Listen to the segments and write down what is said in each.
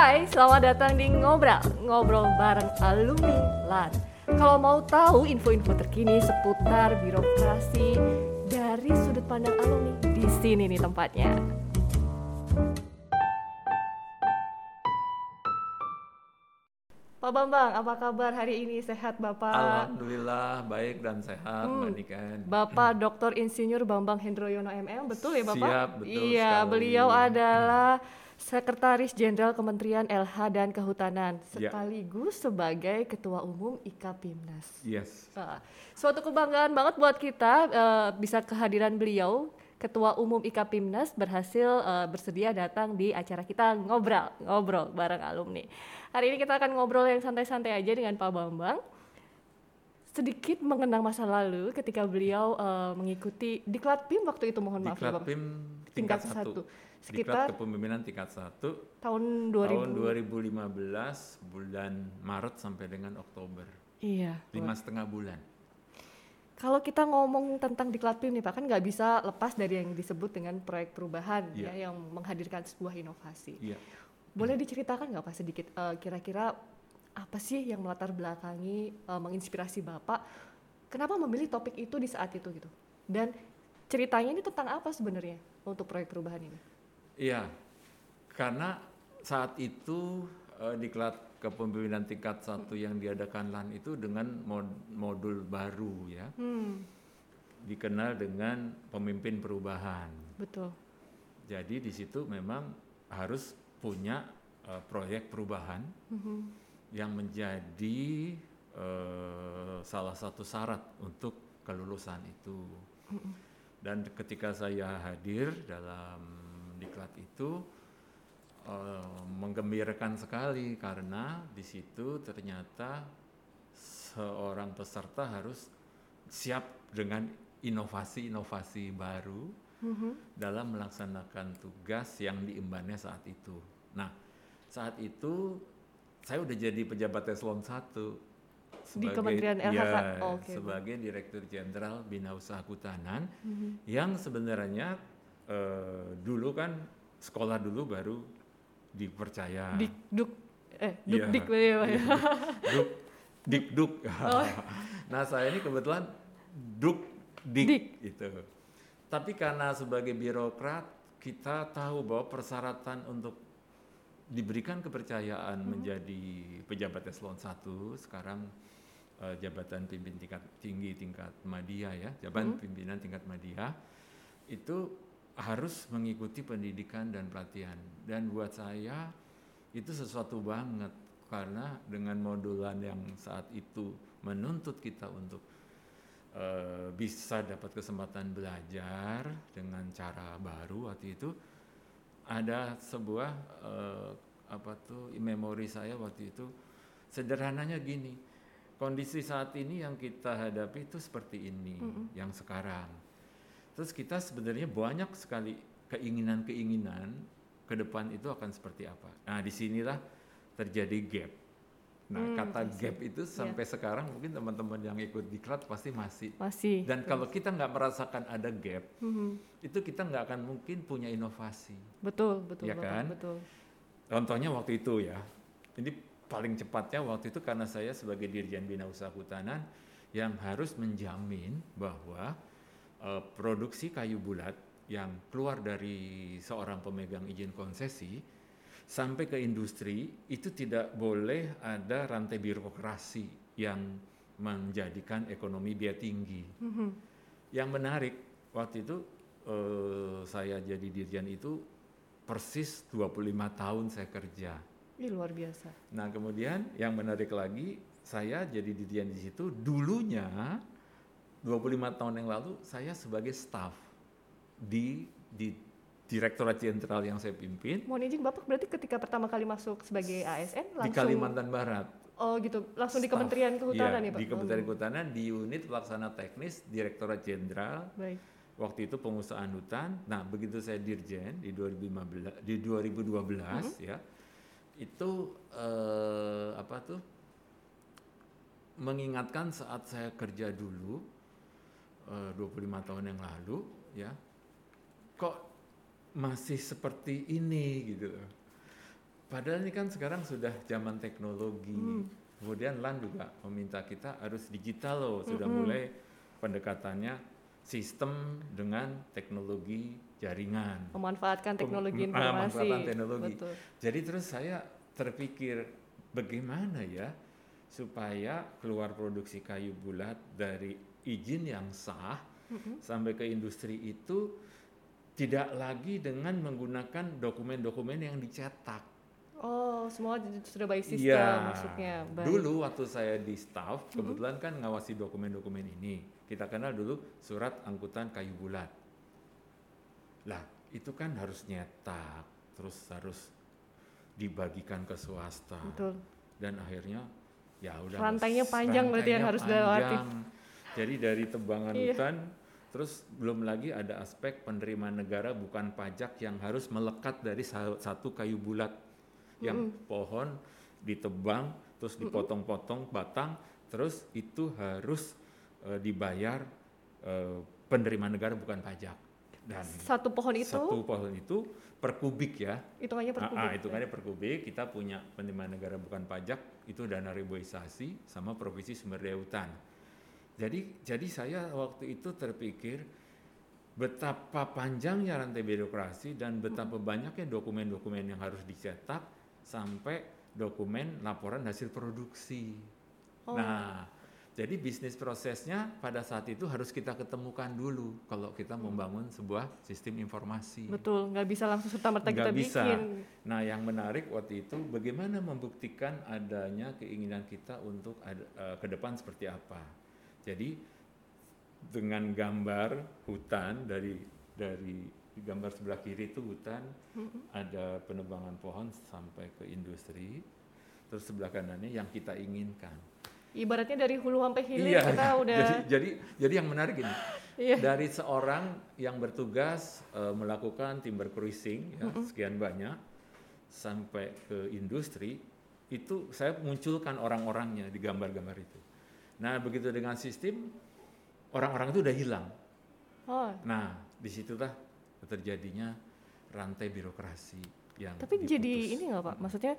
Hai, selamat datang di Ngobrol, ngobrol bareng alumni LAN. Kalau mau tahu info-info terkini seputar birokrasi dari sudut pandang alumni, di sini nih tempatnya. Pak Bambang, apa kabar hari ini? Sehat Bapak? Alhamdulillah baik dan sehat Hmm. Mbak Niken. Bapak Dr. Insinyur Bambang Hendroyono MM, betul ya Bapak? Siap, betul Iya, sekali. beliau adalah Sekretaris Jenderal Kementerian LH dan Kehutanan, Ya. sekaligus sebagai Ketua Umum IKAPIMNAS. Yes. Wah, suatu kebanggaan banget buat kita eh, bisa kehadiran beliau, Ketua Umum IKAPIMNAS berhasil eh, bersedia datang di acara kita ngobrol, ngobrol bareng alumni. Hari ini kita akan ngobrol yang santai-santai aja dengan Pak Bambang. Sedikit mengenang masa lalu ketika beliau eh, mengikuti Diklat PIM waktu itu mohon maaf ya Diklat Bang. PIM Tingkat tingkat satu. Sekitar Diklat kepemimpinan tingkat satu tahun 2000. tahun 2015 bulan Maret sampai dengan Oktober. Iya. Lima setengah bulan. Kalau kita ngomong tentang diklat PIM nih Pak, kan nggak bisa lepas dari yang disebut dengan proyek perubahan Iya. ya yang menghadirkan sebuah inovasi. Iya. Boleh diceritakan nggak Pak sedikit eh, kira-kira apa sih yang melatar belakangi eh, menginspirasi Bapak? Kenapa memilih topik itu di saat itu gitu? Dan ceritanya ini tentang apa sebenarnya untuk proyek perubahan ini? Iya. Karena saat itu eh, diklat kepemimpinan tingkat satu yang diadakan LAN itu dengan mod- modul baru ya, Hmm, dikenal dengan pemimpin perubahan. betul. Jadi di situ memang harus punya eh, proyek perubahan Mhm. Yang menjadi eh, salah satu syarat untuk kelulusan itu. Dan ketika saya hadir dalam diklat itu eh, menggembirakan sekali karena di situ ternyata seorang peserta harus siap dengan inovasi-inovasi baru Mhm. dalam melaksanakan tugas yang diembannya saat itu. Nah, saat itu saya udah jadi pejabat eselon 1 Di Kementerian LHK? ya, Oh, Bu. sebagai Direktur Jenderal Bina Usaha Kehutanan Mhm. yang sebenarnya eh, dulu kan sekolah dulu baru dipercaya. Dikduk eh Iya. duk-dik ya, Pak, ya. Duk, dikduk. Oh. nah saya ini kebetulan duk dik, Dik. gitu. Tapi karena sebagai birokrat kita tahu bahwa persyaratan untuk diberikan kepercayaan menjadi pejabat eselon 1 sekarang eh, jabatan pimpin tingkat tinggi tingkat media ya, jabatan pimpinan tingkat media itu harus mengikuti pendidikan dan pelatihan. Dan buat saya itu sesuatu banget karena dengan modulan yang saat itu menuntut kita untuk eh, bisa dapat kesempatan belajar dengan cara baru waktu itu ada sebuah eh, apa tuh memori saya waktu itu. Sederhananya gini kondisi saat ini yang kita hadapi itu seperti ini yang sekarang. Terus kita sebenarnya banyak sekali keinginan-keinginan ke depan itu akan seperti apa. Nah di sinilah terjadi gap nah Hmm, kata gap itu sampai sekarang mungkin teman-teman yang ikut diklat pasti masih Masih. dan kalau kita nggak merasakan ada gap Mhm. itu kita nggak akan mungkin punya inovasi Betul, betul, Iya Bapak, kan? betul. Contohnya waktu itu ya, ini paling cepatnya waktu itu karena saya sebagai Dirjen Bina Usaha Kehutanan yang harus menjamin bahwa eh, produksi kayu bulat yang keluar dari seorang pemegang izin konsesi sampai ke industri itu tidak boleh ada rantai birokrasi yang menjadikan ekonomi biaya tinggi. Mhm. Yang menarik waktu itu eh, saya jadi dirjen itu persis 25 tahun saya kerja. Ih, luar biasa. Nah kemudian yang menarik lagi saya jadi dirjen di situ dulunya 25 tahun yang lalu saya sebagai staff di di Direktorat Jenderal yang saya pimpin Mohon izin Bapak berarti ketika pertama kali masuk sebagai ASN langsung di Kalimantan Barat. Oh gitu, langsung di Staff. Kementerian Kehutanan Iya, ya Pak? Di Kementerian Oh, Kehutanan di unit pelaksana teknis Direktorat Jenderal Baik. waktu itu pengusahaan hutan. Nah, begitu saya dirjen di 2015 di 2012 ya. Itu eh, apa tuh? Mengingatkan saat saya kerja dulu eh, 25 tahun yang lalu ya. Kok masih seperti ini gitu loh. padahal ini kan sekarang sudah zaman teknologi. Hmm. Kemudian LAN juga meminta kita harus digital loh, sudah Mm-mm. mulai pendekatannya sistem dengan teknologi jaringan. Memanfaatkan teknologi Pem- ah, informasi. memanfaatkan teknologi. Betul. Jadi terus saya terpikir bagaimana ya supaya keluar produksi kayu bulat dari izin yang sah Mm-mm. sampai ke industri itu tidak lagi dengan menggunakan dokumen-dokumen yang dicetak. Oh, semua sudah by system Iya. maksudnya. Baik. Dulu waktu saya di staff, kebetulan kan ngawasi dokumen-dokumen ini. Kita kenal dulu surat angkutan kayu bulat. Lah, itu kan harus nyetak, terus harus dibagikan ke swasta. Betul. Dan akhirnya ya udah Rantainya panjang berarti yang rantainya harus dilewati. Jadi dari tebangan Iya. hutan terus belum lagi ada aspek penerimaan negara bukan pajak yang harus melekat dari sa- satu kayu bulat. Yang pohon ditebang terus dipotong-potong batang terus itu harus eh, dibayar eh, penerimaan negara bukan pajak. Dan Satu pohon itu? satu pohon itu per kubik ya. Hitungannya per Ah, kubik. ah, hitungannya per kubik. Kita punya penerimaan negara bukan pajak itu dana reboisasi sama provisi sumber daya hutan. Jadi jadi saya waktu itu terpikir betapa panjangnya rantai birokrasi dan betapa banyaknya dokumen-dokumen yang harus dicetak sampai dokumen laporan hasil produksi. Oh. Nah, jadi bisnis prosesnya pada saat itu harus kita ketemukan dulu kalau kita membangun sebuah sistem informasi. Betul, nggak bisa langsung serta merta kita bisa. bikin. Nah, yang menarik waktu itu bagaimana membuktikan adanya keinginan kita untuk ada, eh, ke depan seperti apa. Jadi dengan gambar hutan dari dari di gambar sebelah kiri itu hutan, ada penebangan pohon sampai ke industri. Terus sebelah kanannya yang kita inginkan. Ibaratnya dari hulu sampai hilir Iya, kita udah jadi, jadi jadi yang menarik ini iya. dari seorang yang bertugas eh, melakukan timber cruising ya, sekian banyak sampai ke industri itu saya munculkan orang-orangnya di gambar-gambar itu. Nah begitu dengan sistem orang-orang itu udah hilang. Oh, Nah di situlah terjadinya rantai birokrasi yang tapi jadi diputus. ini nggak Pak? Maksudnya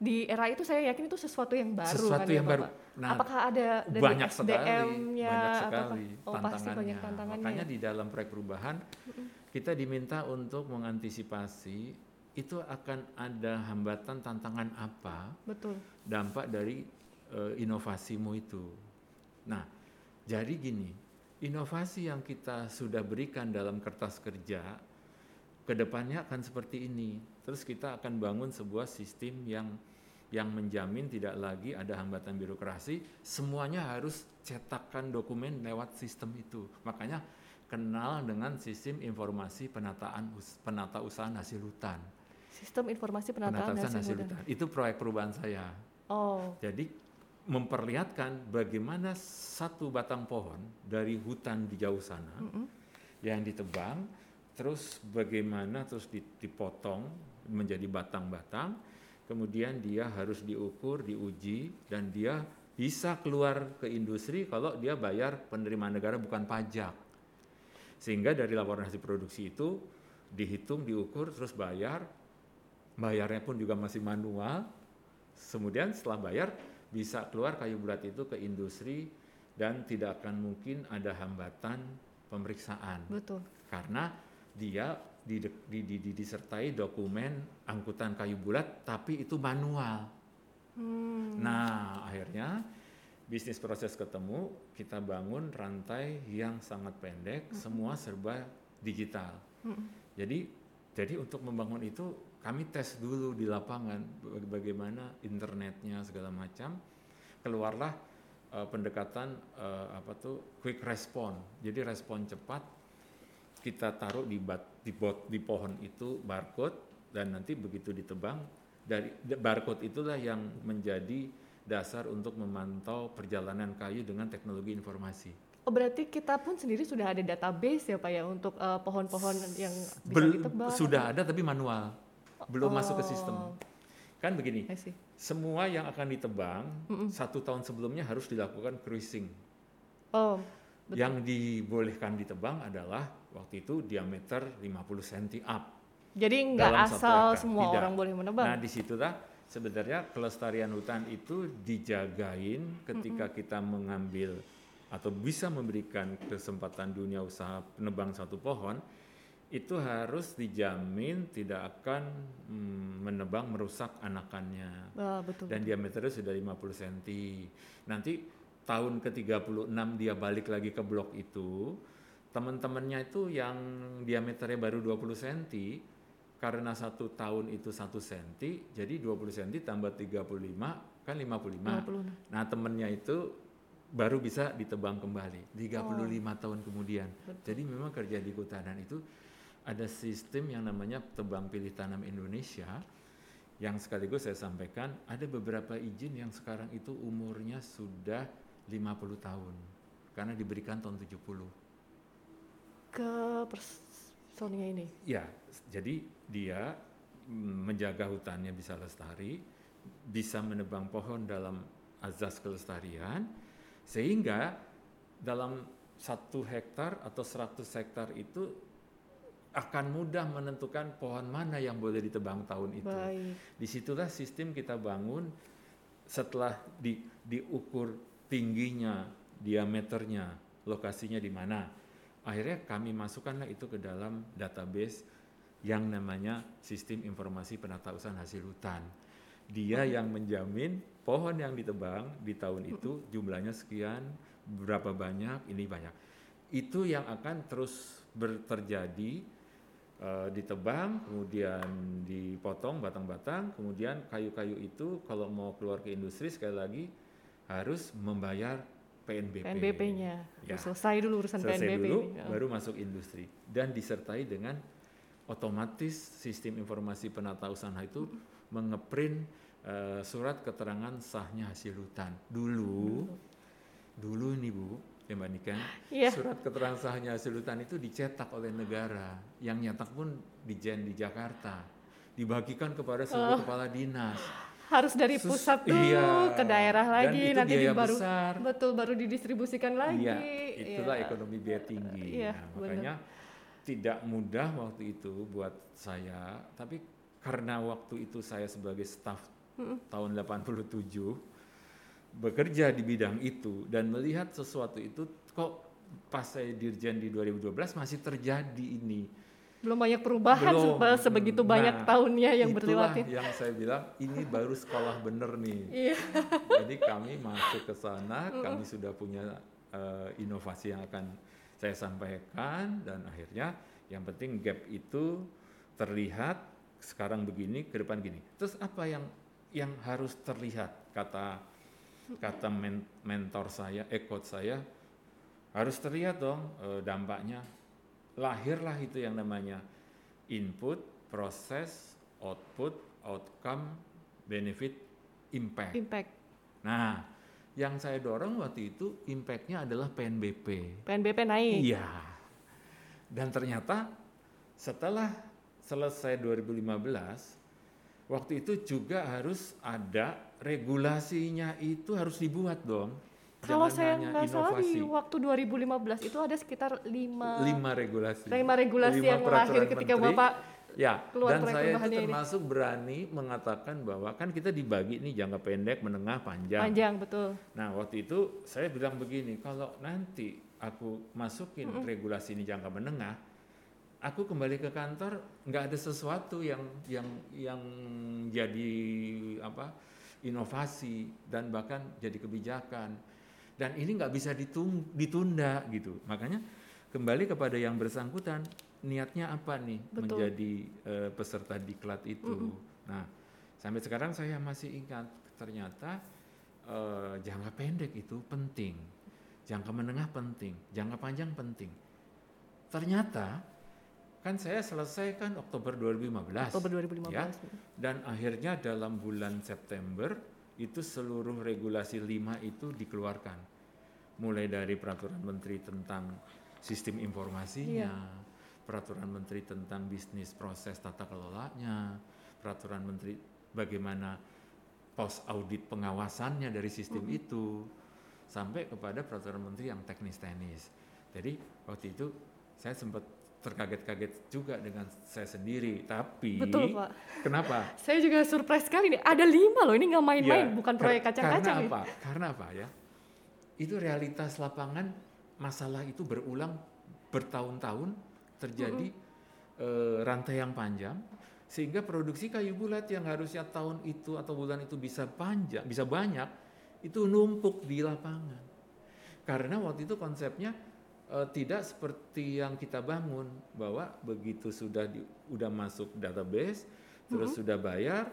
di era itu saya yakin itu sesuatu yang baru Sesuatu kan ya, yang baru. Bapak? Nah, Apakah ada dari banyak sekali, SDM-nya banyak sekali? Oh, pasti tantangannya. banyak tantangannya. Makanya di dalam proyek perubahan kita diminta untuk mengantisipasi itu akan ada hambatan tantangan apa Betul. dampak dari eh, inovasimu itu. Nah, jadi gini, inovasi yang kita sudah berikan dalam kertas kerja ke depannya akan seperti ini. Terus kita akan bangun sebuah sistem yang yang menjamin tidak lagi ada hambatan birokrasi, semuanya harus cetakkan dokumen lewat sistem itu. Makanya kenal dengan sistem informasi penataan us- penata usahaan hasil hutan. Sistem informasi penataan Penataan hasil hasil hutan. hutan. Itu proyek perubahan saya. Oh, Jadi memperlihatkan bagaimana satu batang pohon dari hutan di jauh sana mm-mm. yang ditebang, terus bagaimana terus di- dipotong menjadi batang-batang, kemudian dia harus diukur, diuji, dan dia bisa keluar ke industri kalau dia bayar penerimaan negara bukan pajak. Sehingga dari laporan hasil produksi itu dihitung, diukur, terus bayar, bayarnya pun juga masih manual. Kemudian setelah bayar bisa keluar kayu bulat itu ke industri dan tidak akan mungkin ada hambatan pemeriksaan betul. karena dia di- di- di- di- disertai dokumen angkutan kayu bulat tapi itu manual. Hmm. Nah, akhirnya bisnis proses ketemu, kita bangun rantai yang sangat pendek, semua serba digital. Mm-mm. Jadi jadi untuk membangun itu kami tes dulu di lapangan baga- bagaimana internetnya segala macam. Keluarlah eh, pendekatan eh, apa tuh quick respon. Jadi respon cepat kita taruh di bat, di, bot, di pohon itu barcode dan nanti begitu ditebang dari de- barcode itulah yang menjadi dasar untuk memantau perjalanan kayu dengan teknologi informasi. Oh, berarti kita pun sendiri sudah ada database ya Pak ya untuk eh, pohon-pohon yang bisa Bel- ditebang. sudah ada tapi manual, belum masuk ke Oh. sistem. Kan begini, semua yang akan ditebang Mm-mm. satu tahun sebelumnya harus dilakukan cruising. Oh, betul. Yang dibolehkan ditebang adalah waktu itu diameter 50 cm up. Jadi nggak asal semua Tidak. orang boleh menebang. Nah, di situlah sebenarnya kelestarian hutan itu dijagain ketika kita mengambil atau bisa memberikan kesempatan dunia usaha penebang satu pohon itu harus dijamin tidak akan mm, menebang merusak anakannya Ah, betul. dan diameternya sudah 50 cm. Nanti tahun ke-36 dia balik lagi ke blok itu, teman-temannya itu yang diameternya baru 20 cm, karena satu tahun itu satu cm, jadi 20 cm tambah 35 kan 55. 50. Nah temennya itu baru bisa ditebang kembali 35 tahun kemudian. Jadi memang kerja di kehutanan itu ada sistem yang namanya tebang pilih tanam Indonesia yang sekaligus saya sampaikan ada beberapa izin yang sekarang itu umurnya sudah 50 tahun karena diberikan tahun 70. Ke personnya ini. Ya, jadi dia menjaga hutannya bisa lestari, bisa menebang pohon dalam azas kelestarian, sehingga dalam satu hektar atau 100 hektar itu akan mudah menentukan pohon mana yang boleh ditebang tahun itu. Baik. Di situlah sistem kita bangun setelah di, diukur tingginya, diameternya, lokasinya di mana. Akhirnya kami masukkanlah itu ke dalam database yang namanya sistem informasi penata usaha hasil hutan. Dia yang menjamin pohon yang ditebang di tahun itu jumlahnya sekian, berapa banyak, ini banyak. Itu yang akan terus terjadi eh, ditebang, kemudian dipotong batang-batang, kemudian kayu-kayu itu kalau mau keluar ke industri sekali lagi harus membayar PNBP. PNBP-nya. Ya. Selesai dulu urusan Selesai PNBP dulu, ini. Ya. baru masuk industri dan disertai dengan otomatis sistem informasi penata usaha itu mengeprint eh, surat keterangan sahnya hasil hutan. Dulu, dulu ini Bu, ya Mbak Nika, Iya. surat keterangan sahnya hasil hutan itu dicetak oleh negara, yang nyetak pun di Jen di Jakarta, dibagikan kepada seluruh kepala dinas. Harus dari Sus- pusat dulu iya. ke daerah Dan lagi itu nanti biaya baru besar. betul baru didistribusikan lagi. Iya, itulah Iya. ekonomi biaya tinggi. Iya, Nah, makanya tidak mudah waktu itu buat saya, tapi karena waktu itu saya sebagai staf tahun 87 bekerja di bidang itu dan melihat sesuatu itu kok pas saya dirjen di 2012 masih terjadi ini. Belum banyak perubahan Belum. sebe- sebegitu banyak Nah, tahunnya yang Itulah berlewatin. yang saya bilang ini baru sekolah bener nih. Iya. Jadi kami masuk ke sana, kami sudah punya eh, inovasi yang akan saya sampaikan dan akhirnya yang penting gap itu terlihat sekarang begini ke depan gini. Terus apa yang yang harus terlihat kata kata men- mentor saya, eh coach saya harus terlihat dong eh, dampaknya. Lahirlah itu yang namanya input, proses, output, outcome, benefit, impact. Impact. Nah, yang saya dorong waktu itu impact-nya adalah PNBP. PNBP naik. Iya. Dan ternyata setelah selesai 2015, waktu itu juga harus ada regulasinya itu harus dibuat dong. Kalau Jangan saya nggak salah di waktu 2015 itu ada sekitar lima lima regulasi. lima regulasi Lima yang lahir ketika menteri. Bapak Ya, keluar dan saya itu perubahannya ini. termasuk berani mengatakan bahwa kan kita dibagi nih jangka pendek, menengah, panjang. panjang betul. Nah, waktu itu saya bilang begini, kalau nanti aku masukin regulasi ini jangka menengah, aku kembali ke kantor nggak ada sesuatu yang yang yang jadi apa inovasi dan bahkan jadi kebijakan dan ini nggak bisa ditung- ditunda gitu. Makanya kembali kepada yang bersangkutan niatnya apa nih Betul. menjadi eh, peserta diklat itu. Nah, sampai sekarang saya masih ingat ternyata eh, jangka pendek itu penting, jangka menengah penting, jangka panjang penting. Ternyata kan saya selesai kan Oktober 2015. Oktober 2015. Ya, dan akhirnya dalam bulan September itu seluruh regulasi 5 itu dikeluarkan. Mulai dari peraturan menteri tentang sistem informasinya, peraturan menteri tentang bisnis proses tata kelolanya, peraturan menteri bagaimana pos audit pengawasannya dari sistem itu, sampai kepada peraturan menteri yang teknis-teknis. Jadi waktu itu saya sempat terkaget-kaget juga dengan saya sendiri. Tapi Betul, Pak. kenapa? Saya juga surprise sekali nih. Ada lima loh. Ini nggak main-main, Ya, bukan proyek kacang-kacang Karena nih. apa? Karena apa ya? Itu realitas lapangan masalah itu berulang bertahun-tahun terjadi eh, rantai yang panjang sehingga produksi kayu bulat yang harusnya tahun itu atau bulan itu bisa panjang, bisa banyak itu numpuk di lapangan. Karena waktu itu konsepnya eh, tidak seperti yang kita bangun bahwa begitu sudah di, udah masuk database terus sudah bayar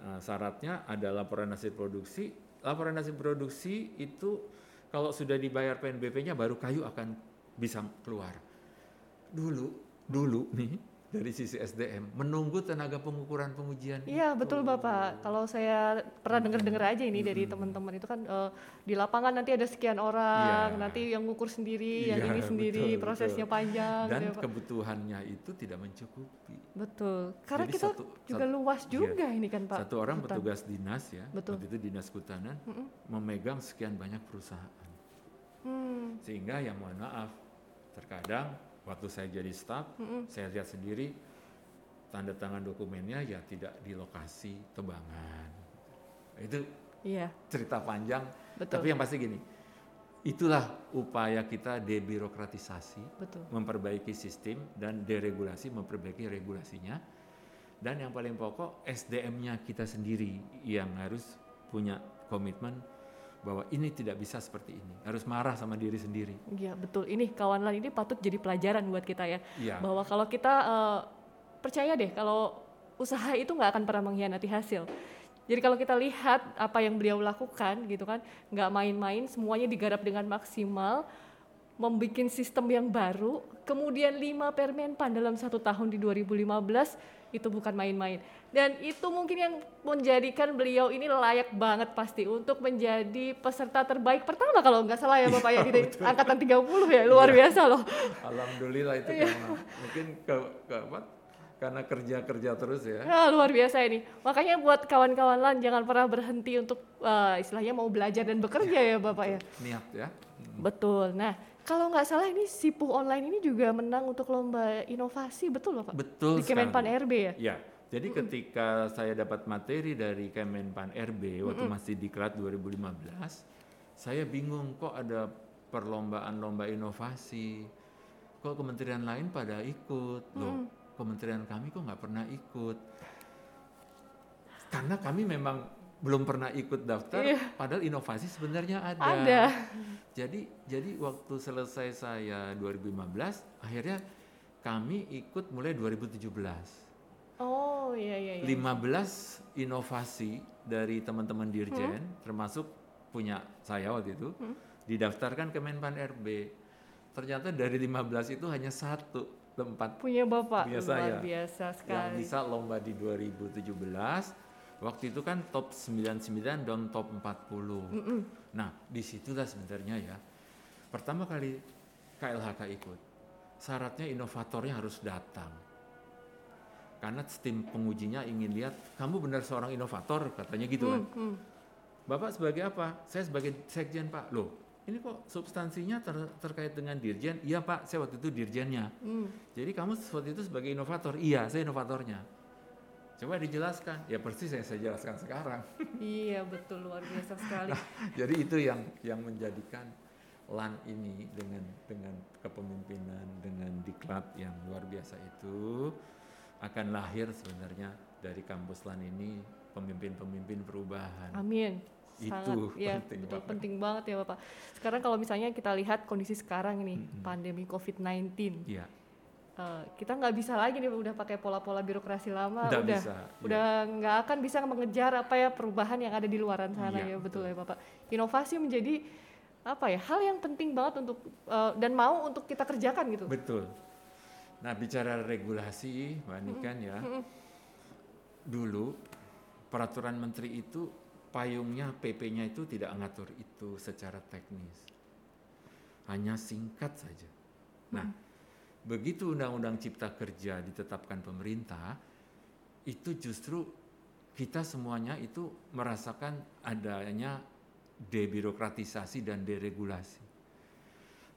Nah, syaratnya ada laporan hasil produksi. Laporan hasil produksi itu kalau sudah dibayar PNBP-nya baru kayu akan bisa keluar. Dulu, dulu nih dari sisi SDM menunggu tenaga pengukuran pengujian. Iya betul Bapak. Kalau saya pernah dengar-dengar aja ini dari teman-teman itu kan eh, di lapangan nanti ada sekian orang, Iya. nanti yang ngukur sendiri, yang Iya, ini sendiri, betul, prosesnya betul. panjang. Dan gitu ya, kebutuhannya itu tidak mencukupi. Betul. Karena Jadi kita satu- juga satu- luas iya. juga ini kan Pak. Satu orang hutan. petugas dinas ya, Betul. waktu itu dinas kehutanan memegang sekian banyak perusahaan. Hmm, Sehingga ya mohon maaf, terkadang waktu saya jadi staf, saya lihat sendiri tanda tangan dokumennya ya tidak di lokasi tebangan. Itu iya, cerita panjang, betul. tapi yang pasti gini, itulah upaya kita debirokratisasi, betul. memperbaiki sistem dan deregulasi, memperbaiki regulasinya. Dan yang paling pokok SDM-nya kita sendiri yang harus punya komitmen bahwa ini tidak bisa seperti ini, harus marah sama diri sendiri. Iya betul. Ini kawan lain ini patut jadi pelajaran buat kita ya. Iya. Bahwa kalau kita eh, percaya deh kalau usaha itu nggak akan pernah mengkhianati hasil. Jadi kalau kita lihat apa yang beliau lakukan gitu kan, nggak main-main, semuanya digarap dengan maksimal, membuat sistem yang baru, kemudian lima permenpan dalam satu tahun di 2015 itu bukan main-main. Dan itu mungkin yang menjadikan beliau ini layak banget pasti untuk menjadi peserta terbaik pertama kalau nggak salah ya Bapak ya di angkatan 30 ya, luar Iya. biasa loh. Alhamdulillah itu Iya. karena mungkin ke, ke apa? Karena kerja-kerja terus ya. Ya, luar biasa ini. Makanya buat kawan-kawan lain jangan pernah berhenti untuk eh, istilahnya mau belajar dan bekerja ya Bapak ya. Niat ya. Betul. Nah, kalau nggak salah ini Sipuh Online ini juga menang untuk lomba inovasi, betul Bapak? Betul Di Kemenpan sekali. RB ya? Ya, jadi ketika saya dapat materi dari Kemenpan RB waktu masih di Klat 2015, saya bingung kok ada perlombaan lomba inovasi. Kok kementerian lain pada ikut? Loh, kementerian kami kok nggak pernah ikut? Karena kami memang belum pernah ikut daftar, Iya. padahal inovasi sebenarnya ada. Ada. Jadi jadi waktu selesai saya 2015, akhirnya kami ikut mulai 2017. Oh iya iya. iya. 15 inovasi dari teman-teman dirjen, termasuk punya saya waktu itu, didaftarkan ke Menpan RB. Ternyata dari 15 itu hanya satu tempat Punya Bapak Punya luar saya. biasa yang sekali. bisa lomba di 2017. Waktu itu kan top 99 dan top 40. Nah, di situlah sebenarnya ya. Pertama kali KLHK ikut, syaratnya inovatornya harus datang. Karena tim pengujinya ingin lihat, kamu benar seorang inovator, katanya gitu kan. Hmm, Bapak sebagai apa? Saya sebagai sekjen Pak. Loh, ini kok substansinya ter- terkait dengan dirjen? Iya Pak, saya waktu itu dirjennya. hmm. Jadi kamu waktu itu sebagai inovator? Iya, saya inovatornya. Coba dijelaskan. Ya persis yang saya jelaskan sekarang. Iya betul luar biasa sekali. Jadi itu yang yang menjadikan LAN ini dengan dengan kepemimpinan dengan diklat yang luar biasa itu akan lahir sebenarnya dari kampus LAN ini pemimpin-pemimpin perubahan. Amin. Itu ya, penting betul, banget. penting banget ya Bapak. Sekarang kalau misalnya kita lihat kondisi sekarang ini, pandemi COVID-19, Iya, eh, kita nggak bisa lagi nih udah pakai pola-pola birokrasi lama, Nggak udah bisa, iya. udah nggak akan bisa mengejar apa ya perubahan yang ada di luaran sana Iya, ya betul betul. ya Bapak. Inovasi menjadi apa ya hal yang penting banget untuk eh, dan mau untuk kita kerjakan gitu. betul. Nah bicara regulasi, Mbak Nikan ya, dulu peraturan menteri itu payungnya PP-nya itu tidak ngatur itu secara teknis, hanya singkat saja. Nah, begitu Undang-Undang Cipta Kerja ditetapkan pemerintah, itu justru kita semuanya itu merasakan adanya debirokratisasi dan deregulasi.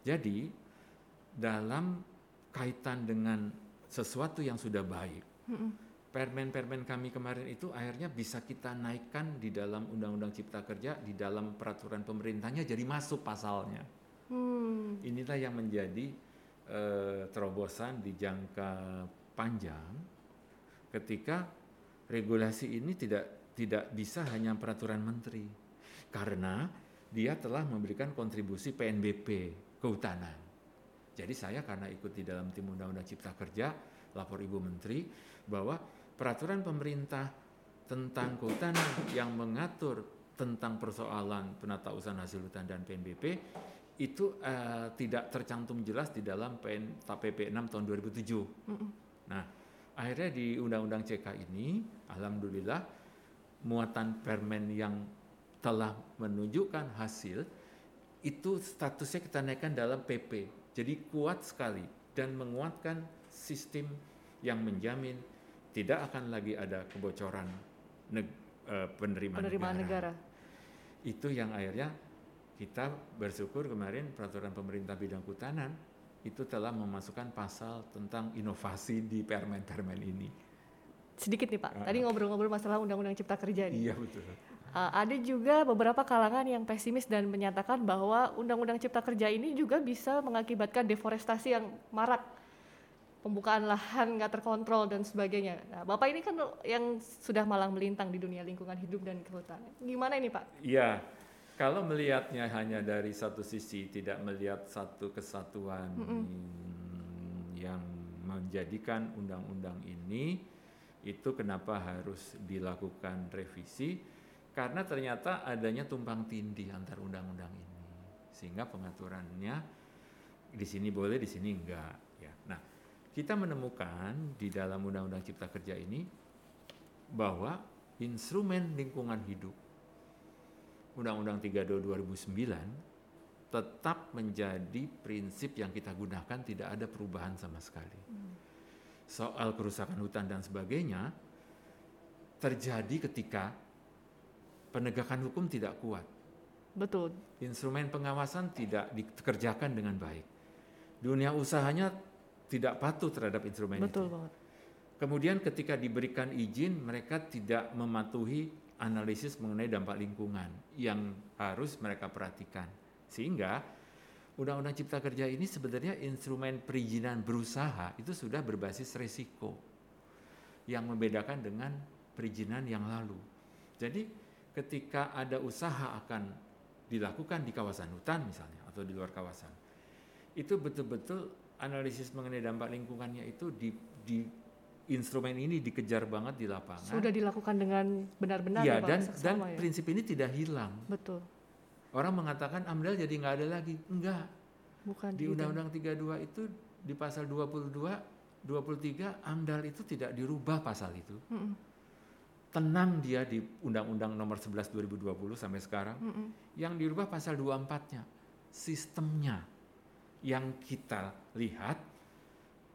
Jadi dalam kaitan dengan sesuatu yang sudah baik. Permen-permen kami kemarin itu akhirnya bisa kita naikkan di dalam Undang-Undang Cipta Kerja, di dalam peraturan pemerintahnya jadi masuk pasalnya. Hmm. Inilah yang menjadi eh, terobosan di jangka panjang ketika regulasi ini tidak tidak bisa hanya peraturan menteri karena dia telah memberikan kontribusi PNBP kehutanan. Jadi saya karena ikut di dalam tim Undang-Undang Cipta Kerja, lapor Ibu Menteri bahwa peraturan pemerintah tentang kehutanan yang mengatur tentang persoalan penata usaha hasil hutan dan PNBP itu uh, tidak tercantum jelas di dalam PN, PP 6 tahun 2007. Nah, akhirnya di Undang-Undang CK ini, alhamdulillah muatan permen yang telah menunjukkan hasil itu statusnya kita naikkan dalam PP. Jadi kuat sekali dan menguatkan sistem yang menjamin tidak akan lagi ada kebocoran neg, uh, penerimaan, Penerimaan negara. negara. Itu yang akhirnya kita bersyukur kemarin peraturan pemerintah bidang kehutanan itu telah memasukkan pasal tentang inovasi di permen-permen ini. Sedikit nih Pak, Ah. tadi ngobrol-ngobrol masalah Undang-Undang Cipta Kerja nih. Iya betul. Uh, ada juga beberapa kalangan yang pesimis dan menyatakan bahwa Undang-Undang Cipta Kerja ini juga bisa mengakibatkan deforestasi yang marak, pembukaan lahan nggak terkontrol dan sebagainya. Nah, Bapak ini kan yang sudah malang melintang di dunia lingkungan hidup dan kehutanan. Gimana ini Pak? Iya, kalau melihatnya hanya dari satu sisi, tidak melihat satu kesatuan yang menjadikan undang-undang ini, itu kenapa harus dilakukan revisi? Karena ternyata adanya tumpang tindih antar undang-undang ini, sehingga pengaturannya di sini boleh, di sini enggak. Ya, nah kita menemukan di dalam Undang-Undang Cipta Kerja ini bahwa instrumen lingkungan hidup Undang-Undang 32 2009 tetap menjadi prinsip yang kita gunakan tidak ada perubahan sama sekali. Soal kerusakan hutan dan sebagainya terjadi ketika penegakan hukum tidak kuat. Betul. Instrumen pengawasan tidak dikerjakan dengan baik. Dunia usahanya tidak patuh terhadap instrumen Betul itu. banget. Kemudian ketika diberikan izin mereka tidak mematuhi analisis mengenai dampak lingkungan yang harus mereka perhatikan. Sehingga Undang-Undang Cipta Kerja ini sebenarnya instrumen perizinan berusaha itu sudah berbasis resiko yang membedakan dengan perizinan yang lalu. Jadi ketika ada usaha akan dilakukan di kawasan hutan misalnya atau di luar kawasan, itu betul-betul analisis mengenai dampak lingkungannya itu di, di instrumen ini dikejar banget di lapangan. Sudah dilakukan dengan benar-benar Iya ya dan dan ya. prinsip ini tidak hilang. Betul. Orang mengatakan AMDAL jadi nggak ada lagi. Enggak. Bukan Di gitu. Undang-Undang 32 itu di pasal 22, 23 AMDAL itu tidak dirubah pasal itu. Mm-mm. Tenang dia di Undang-Undang Nomor 11 2020 sampai sekarang. Mm-mm. Yang dirubah pasal 24-nya. Sistemnya yang kita lihat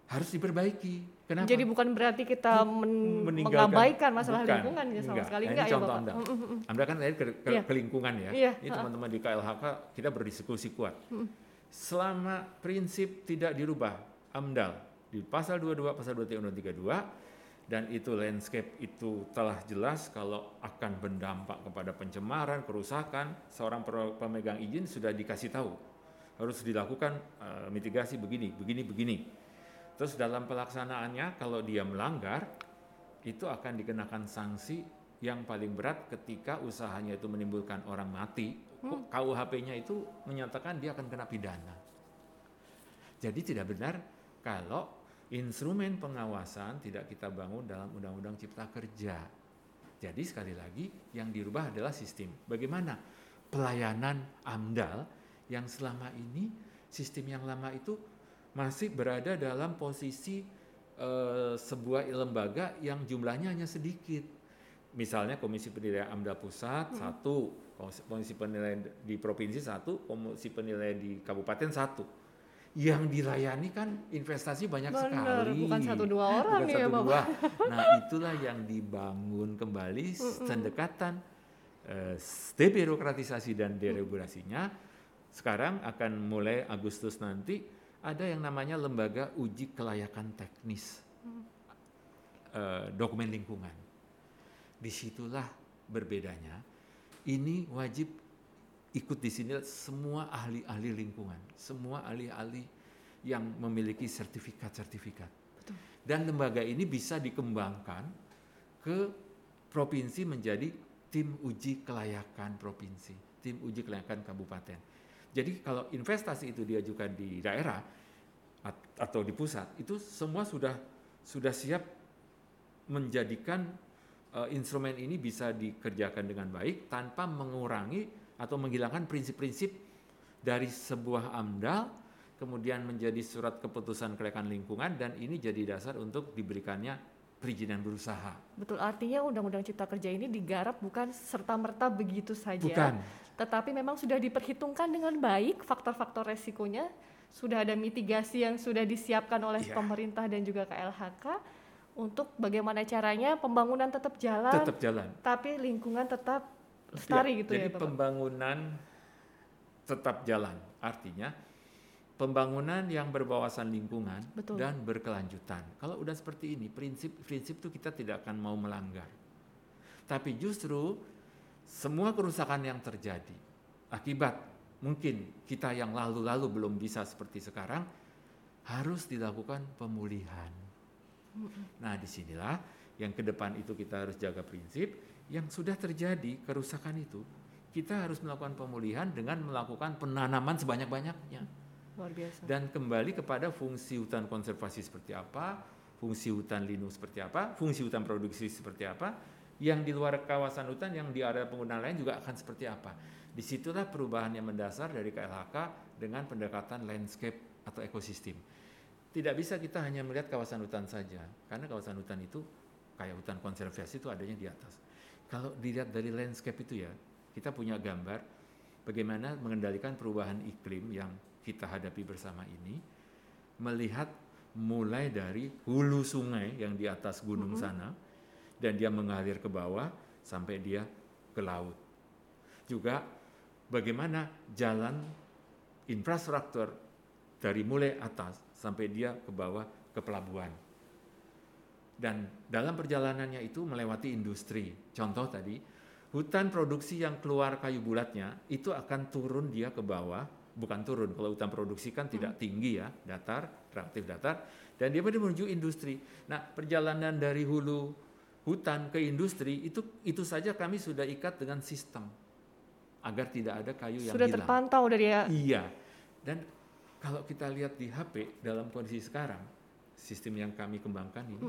harus diperbaiki. Kenapa? Jadi bukan berarti kita men- Meninggalkan- mengabaikan masalah bukan, lingkungan ya sama enggak. sekali Nah, ini enggak ya contoh Bapak? Anda. Mm, mm, mm. Anda kan lahir ke, ke, Iya. ke lingkungan ya. Iya, Ini teman-teman di KLHK kita berdiskusi kuat. Selama prinsip tidak dirubah, AMDAL di pasal 22, pasal 23, undang 32 dan itu landscape itu telah jelas kalau akan berdampak kepada pencemaran, kerusakan, seorang pemegang izin sudah dikasih tahu harus dilakukan eh, mitigasi begini, begini, begini. Terus dalam pelaksanaannya kalau dia melanggar itu akan dikenakan sanksi yang paling berat ketika usahanya itu menimbulkan orang mati. KUHP-nya itu menyatakan dia akan kena pidana. Jadi tidak benar kalau instrumen pengawasan tidak kita bangun dalam Undang-Undang Cipta Kerja. Jadi sekali lagi yang dirubah adalah sistem. Bagaimana pelayanan AMDAL yang selama ini sistem yang lama itu masih berada dalam posisi eh, sebuah lembaga yang jumlahnya hanya sedikit. Misalnya Komisi Penilaian AMDAL Pusat satu, Komisi Penilaian di provinsi satu, Komisi Penilaian di kabupaten satu. Yang dilayani kan investasi banyak Benar, sekali. bukan satu dua orang Bukan ya, satu Bapak. dua. Nah itulah yang dibangun kembali pendekatan eh, debirokratisasi dan deregulasinya. Sekarang akan mulai Agustus nanti ada yang namanya lembaga uji kelayakan teknis eh, dokumen lingkungan. Di situlah berbedanya. Ini wajib ikut di sini semua ahli-ahli lingkungan, semua ahli-ahli yang memiliki sertifikat-sertifikat. Dan lembaga ini bisa dikembangkan ke provinsi menjadi tim uji kelayakan provinsi, tim uji kelayakan kabupaten. Jadi kalau investasi itu diajukan di daerah at- atau di pusat, itu semua sudah sudah siap menjadikan eh, instrumen ini bisa dikerjakan dengan baik tanpa mengurangi atau menghilangkan prinsip-prinsip dari sebuah AMDAL kemudian menjadi surat keputusan kelayakan lingkungan dan ini jadi dasar untuk diberikannya perizinan berusaha. Betul, artinya Undang-Undang Cipta Kerja ini digarap bukan serta-merta begitu saja. Bukan. Tetapi memang sudah diperhitungkan dengan baik faktor-faktor resikonya, sudah ada mitigasi yang sudah disiapkan oleh Iya. pemerintah dan juga KLHK untuk bagaimana caranya pembangunan tetap jalan, Tetap jalan. tapi lingkungan tetap lestari Ya, gitu jadi ya Bapak. pembangunan tetap jalan. Artinya pembangunan yang berwawasan lingkungan Betul. dan berkelanjutan. Kalau udah seperti ini, prinsip-prinsip itu kita tidak akan mau melanggar. Tapi justru semua kerusakan yang terjadi akibat mungkin kita yang lalu-lalu belum bisa seperti sekarang harus dilakukan pemulihan. Nah, di sinilah yang ke depan itu kita harus jaga prinsip yang sudah terjadi kerusakan itu kita harus melakukan pemulihan dengan melakukan penanaman sebanyak-banyaknya Luar biasa. dan kembali kepada fungsi hutan konservasi seperti apa, fungsi hutan lindung seperti apa, fungsi hutan produksi seperti apa, yang di luar kawasan hutan yang di area penggunaan lain juga akan seperti apa. Di situlah perubahan yang mendasar dari KLHK dengan pendekatan landscape atau ekosistem. Tidak bisa kita hanya melihat kawasan hutan saja, karena kawasan hutan itu kayak hutan konservasi itu adanya di atas. Kalau dilihat dari landscape itu ya, kita punya gambar bagaimana mengendalikan perubahan iklim yang kita hadapi bersama ini, melihat mulai dari hulu sungai yang di atas gunung sana, dan dia mengalir ke bawah sampai dia ke laut. Juga bagaimana jalan infrastruktur dari mulai atas sampai dia ke bawah ke pelabuhan. Dan dalam perjalanannya itu melewati industri. Contoh tadi, hutan produksi yang keluar kayu bulatnya itu akan turun dia ke bawah, bukan turun. Kalau hutan produksi kan tidak tinggi ya, datar, relatif datar, dan dia menuju industri. Nah, perjalanan dari hulu hutan ke industri itu itu saja kami sudah ikat dengan sistem agar tidak ada kayu yang Sudah hilang. terpantau dari ya. Iya. Dan kalau kita lihat di HP dalam kondisi sekarang, sistem yang kami kembangkan ini,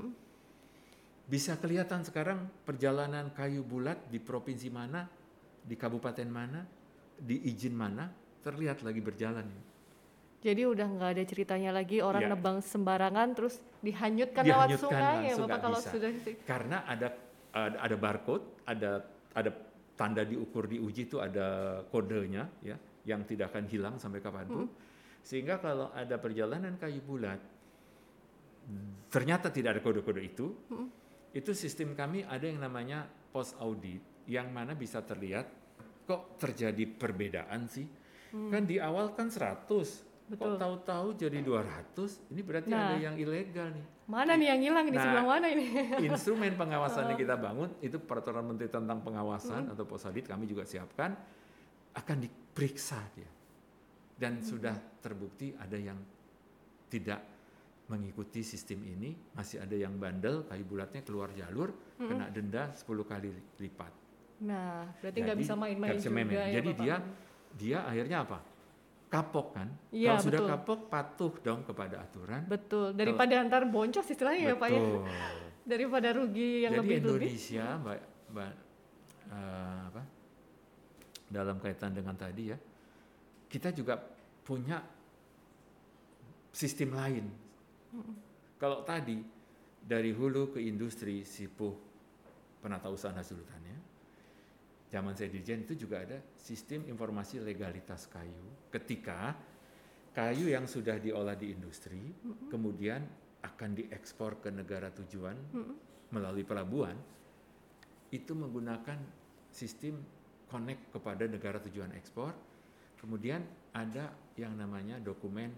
bisa kelihatan sekarang perjalanan kayu bulat di provinsi mana, di kabupaten mana, di izin mana, terlihat lagi berjalan. Jadi udah nggak ada ceritanya lagi orang Iya. nebang sembarangan terus dihanyutkan, lewat Dihanyutkan sungai ya Bapak kalau bisa. sudah Karena ada ada, barcode, ada ada tanda diukur diuji itu ada kodenya ya, yang tidak akan hilang sampai kapan pun. Sehingga kalau ada perjalanan kayu bulat, ternyata tidak ada kode-kode itu, itu sistem kami ada yang namanya post audit, yang mana bisa terlihat kok terjadi perbedaan sih. Kan di awal kan 100, Betul. kok tahu-tahu jadi 200, ini berarti Nah. ada yang ilegal nih. mana nih yang hilang di Nah, sebelah mana ini? instrumen pengawasan yang kita bangun itu peraturan menteri tentang pengawasan atau posadit kami juga siapkan akan diperiksa dia dan sudah terbukti ada yang tidak mengikuti sistem ini masih ada yang bandel kayu bulatnya keluar jalur kena denda 10 kali lipat Nah, berarti nggak Jadi, bisa main-main juga main-main. ya Jadi dia dia akhirnya apa kapok kan Iya, kalau sudah betul. kapok patuh dong kepada aturan Betul, daripada antar boncos istilahnya ya Pak ya. betul Daripada rugi yang Jadi lebih-lebih. Indonesia, Mbak, Mbak eh, apa? Dalam kaitan dengan tadi ya, kita juga punya sistem lain. Kalau tadi dari hulu ke industri sipuh penata usaha hasil hutannya, zaman saya dirjen itu juga ada sistem informasi legalitas kayu. Ketika kayu yang sudah diolah di industri, kemudian akan diekspor ke negara tujuan melalui pelabuhan, itu menggunakan sistem connect kepada negara tujuan ekspor. Kemudian ada yang namanya dokumen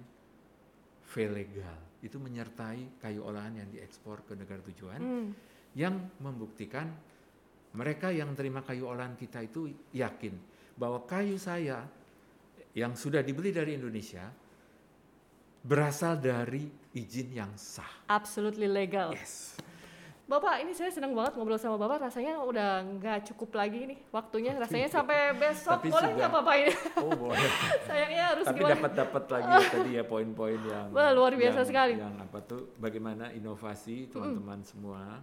V-legal itu menyertai kayu olahan yang diekspor ke negara tujuan Hmm. yang membuktikan mereka yang terima kayu olahan kita itu yakin bahwa kayu saya yang sudah dibeli dari Indonesia berasal dari izin yang sah. Absolutely legal. Yes. Bapak, ini saya senang banget ngobrol sama Bapak. Rasanya udah nggak cukup lagi nih waktunya. Rasanya sampai besok Tapi boleh nggak Bapak ini? Oh boleh. Sayangnya harus Tapi gimana? dapat dapat lagi tadi ya poin-poin yang Wah, luar biasa yang- sekali. Yang apa tuh? Bagaimana inovasi teman-teman semua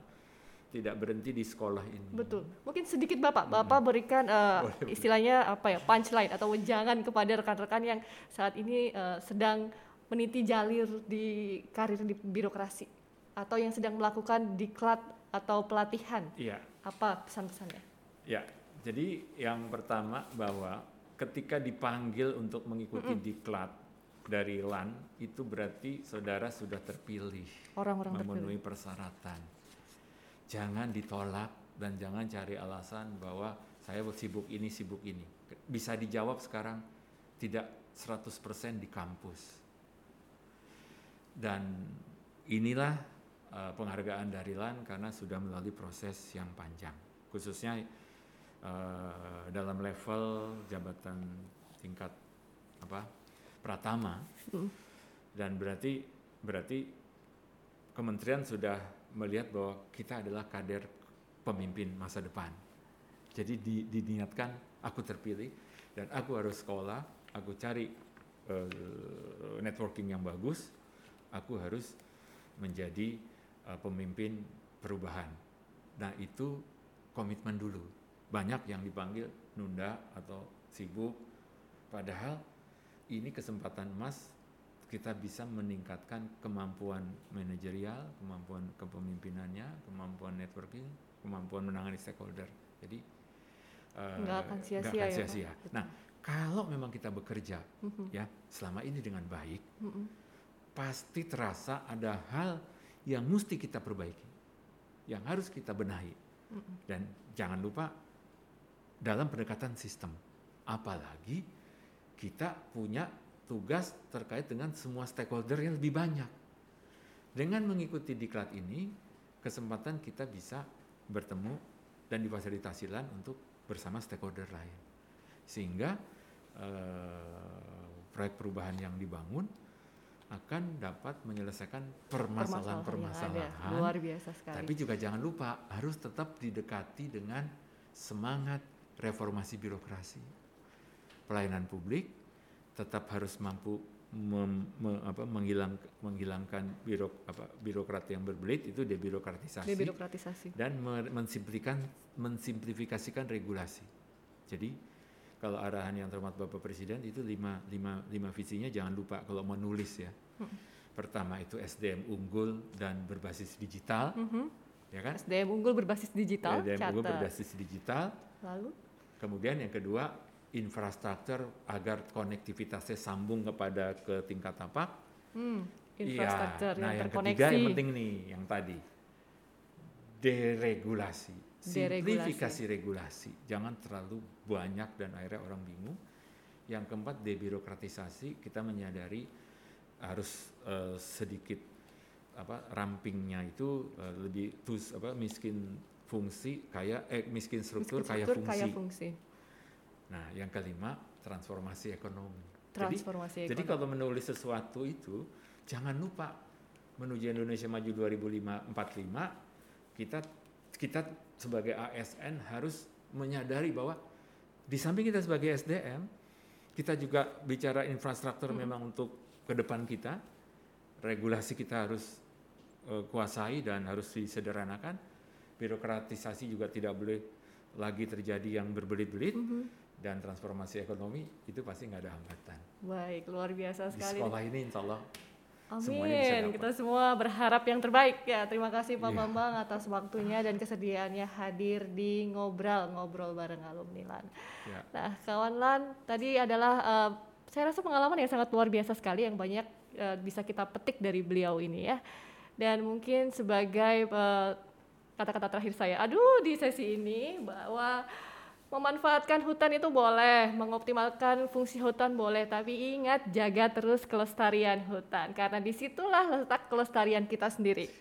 tidak berhenti di sekolah ini. Betul. Mungkin sedikit Bapak, Bapak berikan eh, Boleh, boleh. istilahnya apa ya punchline atau wejangan kepada rekan-rekan yang saat ini eh, sedang meniti jalir di karir di birokrasi atau yang sedang melakukan diklat atau pelatihan. Iya. Apa pesan-pesannya? Ya, jadi yang pertama bahwa ketika dipanggil untuk mengikuti diklat dari LAN itu berarti saudara sudah terpilih Orang-orang terpilih. memenuhi persyaratan. Jangan ditolak dan jangan cari alasan bahwa saya sibuk ini sibuk ini. Bisa dijawab sekarang tidak 100% di kampus. Dan inilah eh, penghargaan dari LAN karena sudah melalui proses yang panjang. Khususnya eh, dalam level jabatan tingkat apa? pratama. Mm. Dan berarti berarti kementerian sudah melihat bahwa kita adalah kader pemimpin masa depan. Jadi di- diniatkan aku terpilih dan aku harus sekolah, aku cari eh, networking yang bagus, aku harus menjadi eh, pemimpin perubahan. Nah itu komitmen dulu. Banyak yang dipanggil nunda atau sibuk, padahal ini kesempatan emas kita bisa meningkatkan kemampuan manajerial, kemampuan kepemimpinannya, kemampuan networking, kemampuan menangani stakeholder. Jadi eh, Nggak akan sia-sia ya, sia-sia. Betul. Nah, kalau memang kita bekerja Mhm, ya selama ini dengan baik, mhm. pasti terasa ada hal yang mesti kita perbaiki, yang harus kita benahi. Mhm. Dan jangan lupa dalam pendekatan sistem, apalagi kita punya tugas terkait dengan semua stakeholder yang lebih banyak. Dengan mengikuti diklat ini, kesempatan kita bisa bertemu dan difasilitasi LAN untuk bersama stakeholder lain. Sehingga eh, proyek perubahan yang dibangun akan dapat menyelesaikan permasalahan-permasalahan Luar biasa sekali. tapi juga jangan lupa harus tetap didekati dengan semangat reformasi birokrasi. Pelayanan publik tetap harus mampu mem- me- apa, menghilang, menghilangkan birok, apa, birokrat yang berbelit itu debirokratisasi Debirokratisasi. dan me- mensimplikan, mensimplifikasikan regulasi. Jadi kalau arahan yang terhormat Bapak Presiden itu lima, lima, lima visinya jangan lupa kalau mau nulis ya. Hmm. Pertama itu SDM unggul dan berbasis digital, Mhm. ya kan? SDM unggul berbasis digital. SDM unggul catat. berbasis digital. Lalu Kemudian yang kedua infrastruktur agar konektivitasnya sambung kepada ke tingkat tapak. hmm, Iya. infrastruktur Nah yang yang terkoneksi. ketiga yang penting nih yang tadi deregulasi, simplifikasi regulasi. Jangan terlalu banyak dan akhirnya orang bingung. Yang keempat debirokratisasi. Kita menyadari harus eh, sedikit apa rampingnya itu eh, lebih tus apa miskin fungsi kaya eh miskin struktur, kaya Struktur fungsi. kaya fungsi. Nah, yang kelima transformasi ekonomi. Jadi Transformasi jadi ekonomi. kalau menulis sesuatu itu jangan lupa menuju Indonesia Maju 2045 kita kita sebagai ASN harus menyadari bahwa di samping kita sebagai SDM kita juga bicara infrastruktur Hmm. memang untuk ke depan kita regulasi kita harus eh, kuasai dan harus disederhanakan birokratisasi juga tidak boleh lagi terjadi yang berbelit-belit Mhm. Dan transformasi ekonomi itu pasti nggak ada hambatan. Baik, luar biasa Di sekali. sekolah ini insya Allah semuanya bisa Amin. dapat. Kita semua berharap yang terbaik ya. Terima kasih Pak Iya. Bambang atas waktunya dan kesediaannya hadir di ngobrol ngobrol bareng alumni LAN. ya, Nah, kawan LAN tadi adalah eh, saya rasa pengalaman yang sangat luar biasa sekali yang banyak eh, bisa kita petik dari beliau ini ya. Dan mungkin sebagai eh, kata-kata terakhir saya, aduh di sesi ini bahwa Memanfaatkan hutan itu boleh, mengoptimalkan fungsi hutan boleh, tapi ingat jaga terus kelestarian hutan karena di situlah letak kelestarian kita sendiri.